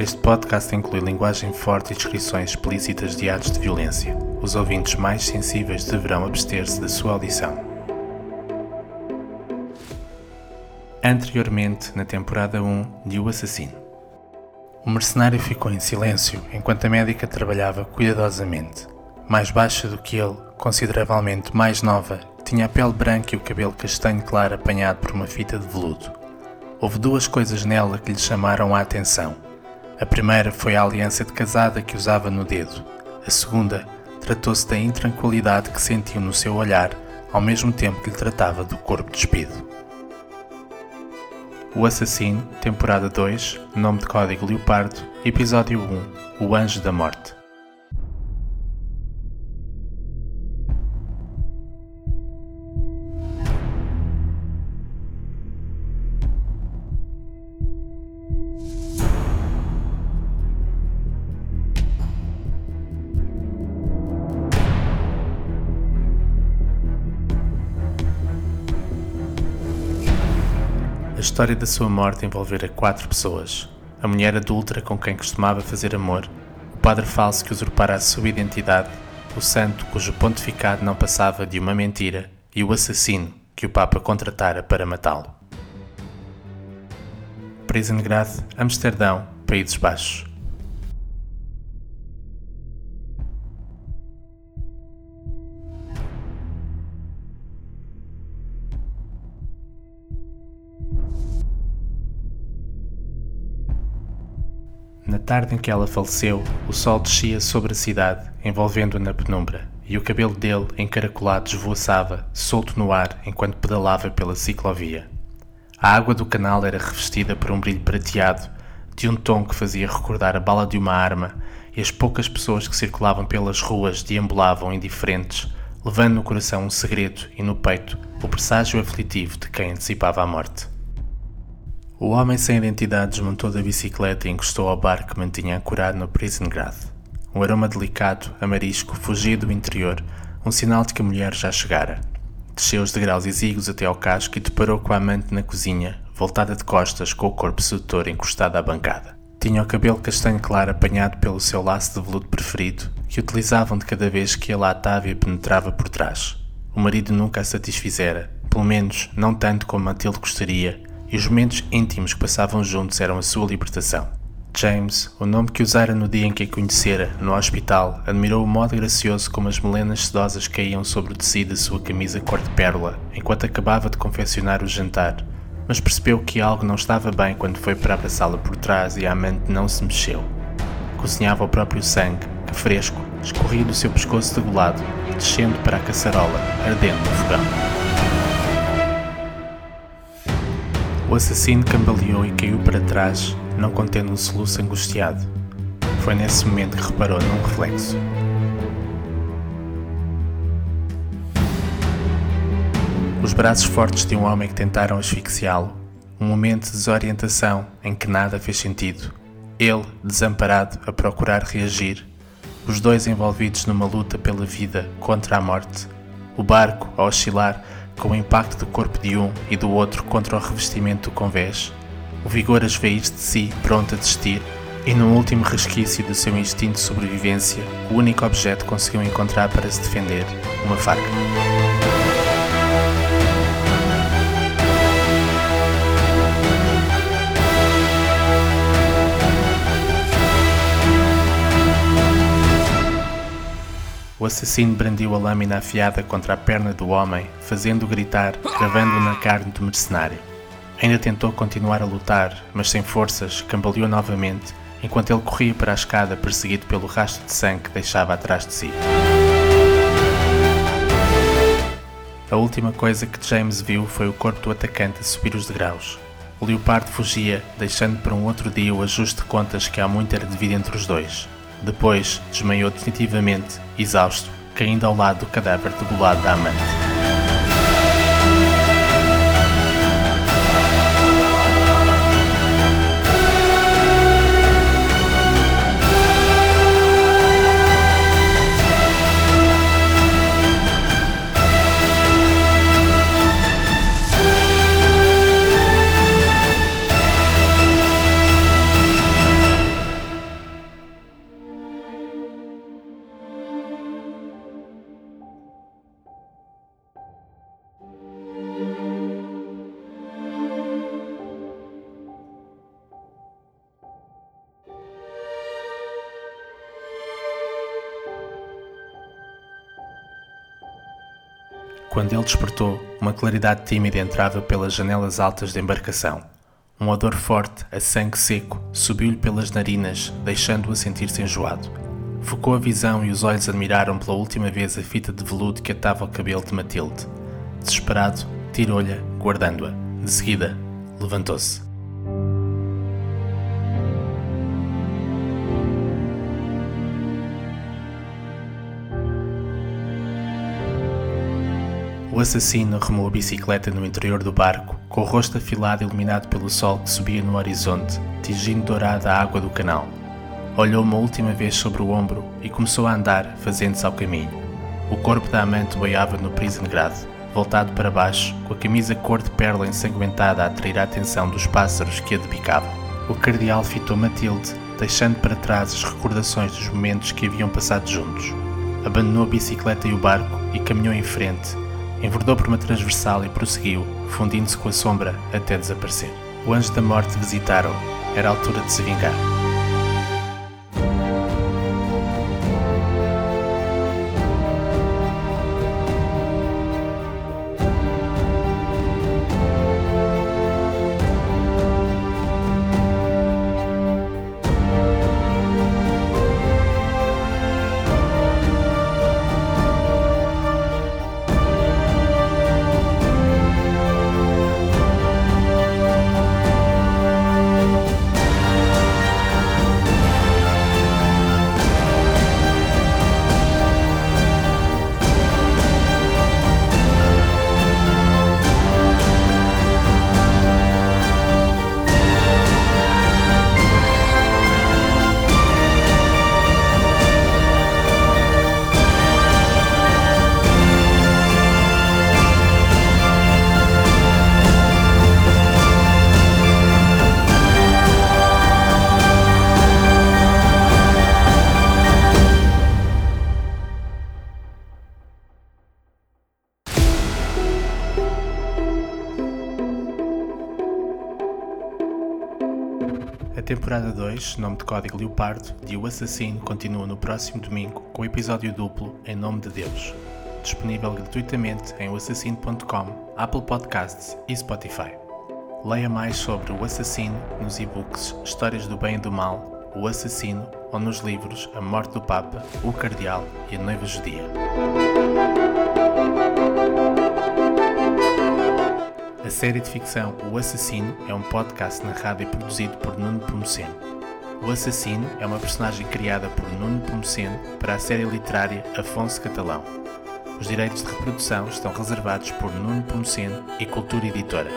Este podcast inclui linguagem forte e descrições explícitas de atos de violência. Os ouvintes mais sensíveis deverão abster-se da sua audição. Anteriormente, na temporada 1 de O Assassino. O mercenário ficou em silêncio enquanto a médica trabalhava cuidadosamente. Mais baixa do que ele, consideravelmente mais nova, tinha a pele branca e o cabelo castanho claro apanhado por uma fita de veludo. Houve duas coisas nela que lhe chamaram a atenção. A primeira foi a aliança de casada que usava no dedo. A segunda tratou-se da intranquilidade que sentiu no seu olhar, ao mesmo tempo que lhe tratava do corpo despido. O Assassino, temporada 2, nome de código Leopardo, episódio 1, O Anjo da Morte. História da sua morte envolvera quatro pessoas: a mulher adúltera com quem costumava fazer amor, o padre falso que usurpara a sua identidade, o santo cujo pontificado não passava de uma mentira e o assassino que o Papa contratara para matá-lo. Prisengrad, Amsterdão, Países Baixos. Tarde em que ela faleceu, o sol descia sobre a cidade, envolvendo-a na penumbra, e o cabelo dele, encaracolado, esvoaçava, solto no ar, enquanto pedalava pela ciclovia. A água do canal era revestida por um brilho prateado, de um tom que fazia recordar a bala de uma arma, e as poucas pessoas que circulavam pelas ruas deambulavam indiferentes, levando no coração um segredo e no peito o presságio aflitivo de quem antecipava a morte. O homem sem identidade desmontou da bicicleta e encostou ao bar que mantinha ancorado no Prisengrad. Um aroma delicado, amarisco, fugia do interior, um sinal de que a mulher já chegara. Desceu os degraus exíguos até ao casco e deparou com a amante na cozinha, voltada de costas, com o corpo sedutor encostado à bancada. Tinha o cabelo castanho claro apanhado pelo seu laço de veludo preferido, que utilizavam de cada vez que ele a atava e a penetrava por trás. O marido nunca a satisfizera, pelo menos não tanto como Matilde gostaria, e os momentos íntimos que passavam juntos eram a sua libertação. James, o nome que usara no dia em que a conhecera, no hospital, admirou o modo gracioso como as melenas sedosas caíam sobre o tecido da sua camisa cor de pérola, enquanto acabava de confeccionar o jantar, mas percebeu que algo não estava bem quando foi para abraçá-la por trás e a amante não se mexeu. Cozinhava o próprio sangue, que fresco, escorria do seu pescoço degolado, descendo para a caçarola, ardendo no fogão. O assassino cambaleou e caiu para trás, não contendo um soluço angustiado. Foi nesse momento que reparou num reflexo. Os braços fortes de um homem que tentaram asfixiá-lo. Um momento de desorientação em que nada fez sentido. Ele, desamparado, a procurar reagir. Os dois envolvidos numa luta pela vida contra a morte. O barco a oscilar com o impacto do corpo de um e do outro contra o revestimento do convés, o vigor a esvair-se de si, pronto a desistir, e no último resquício do seu instinto de sobrevivência, o único objeto conseguiu encontrar para se defender, uma faca. Assassino brandiu a lâmina afiada contra a perna do homem, fazendo-o gritar, cravando na carne do mercenário. Ainda tentou continuar a lutar, mas sem forças, cambaleou novamente, enquanto ele corria para a escada perseguido pelo rastro de sangue que deixava atrás de si. A última coisa que James viu foi o corpo do atacante a subir os degraus. O leopardo fugia, deixando para um outro dia o ajuste de contas que há muito era devido entre os dois. Depois desmaiou definitivamente, exausto, caindo ao lado do cadáver degolado da amante. Quando ele despertou, uma claridade tímida entrava pelas janelas altas da embarcação. Um odor forte, a sangue seco, subiu-lhe pelas narinas, deixando-o a sentir-se enjoado. Focou a visão e os olhos admiraram pela última vez a fita de veludo que atava o cabelo de Matilde. Desesperado, tirou-lhe, guardando-a. De seguida, levantou-se. O assassino remou a bicicleta no interior do barco, com o rosto afilado iluminado pelo sol que subia no horizonte, tingindo dourada a água do canal. Olhou uma última vez sobre o ombro e começou a andar, fazendo-se ao caminho. O corpo da amante boiava no prison grade, voltado para baixo, com a camisa cor de perla ensanguentada a atrair a atenção dos pássaros que a debicavam. O cardeal fitou Matilde, deixando para trás as recordações dos momentos que haviam passado juntos. Abandonou a bicicleta e o barco e caminhou em frente, Enverdou por uma transversal e prosseguiu, fundindo-se com a sombra até desaparecer. O anjo da morte visitaram. Era a altura de se vingar. Temporada 2, nome de código Leopardo, de O Assassino, continua no próximo domingo com o episódio duplo Em Nome de Deus, disponível gratuitamente em oassassino.com, Apple Podcasts e Spotify. Leia mais sobre O Assassino nos e-books Histórias do Bem e do Mal, O Assassino ou nos livros A Morte do Papa, O Cardeal e a Noiva Judia. A série de ficção O Assassino é um podcast narrado e produzido por Nuno Pomoceno. O Assassino é uma personagem criada por Nuno Pomoceno para a série literária Afonso Catalão. Os direitos de reprodução estão reservados por Nuno Pomoceno e Cultura Editora.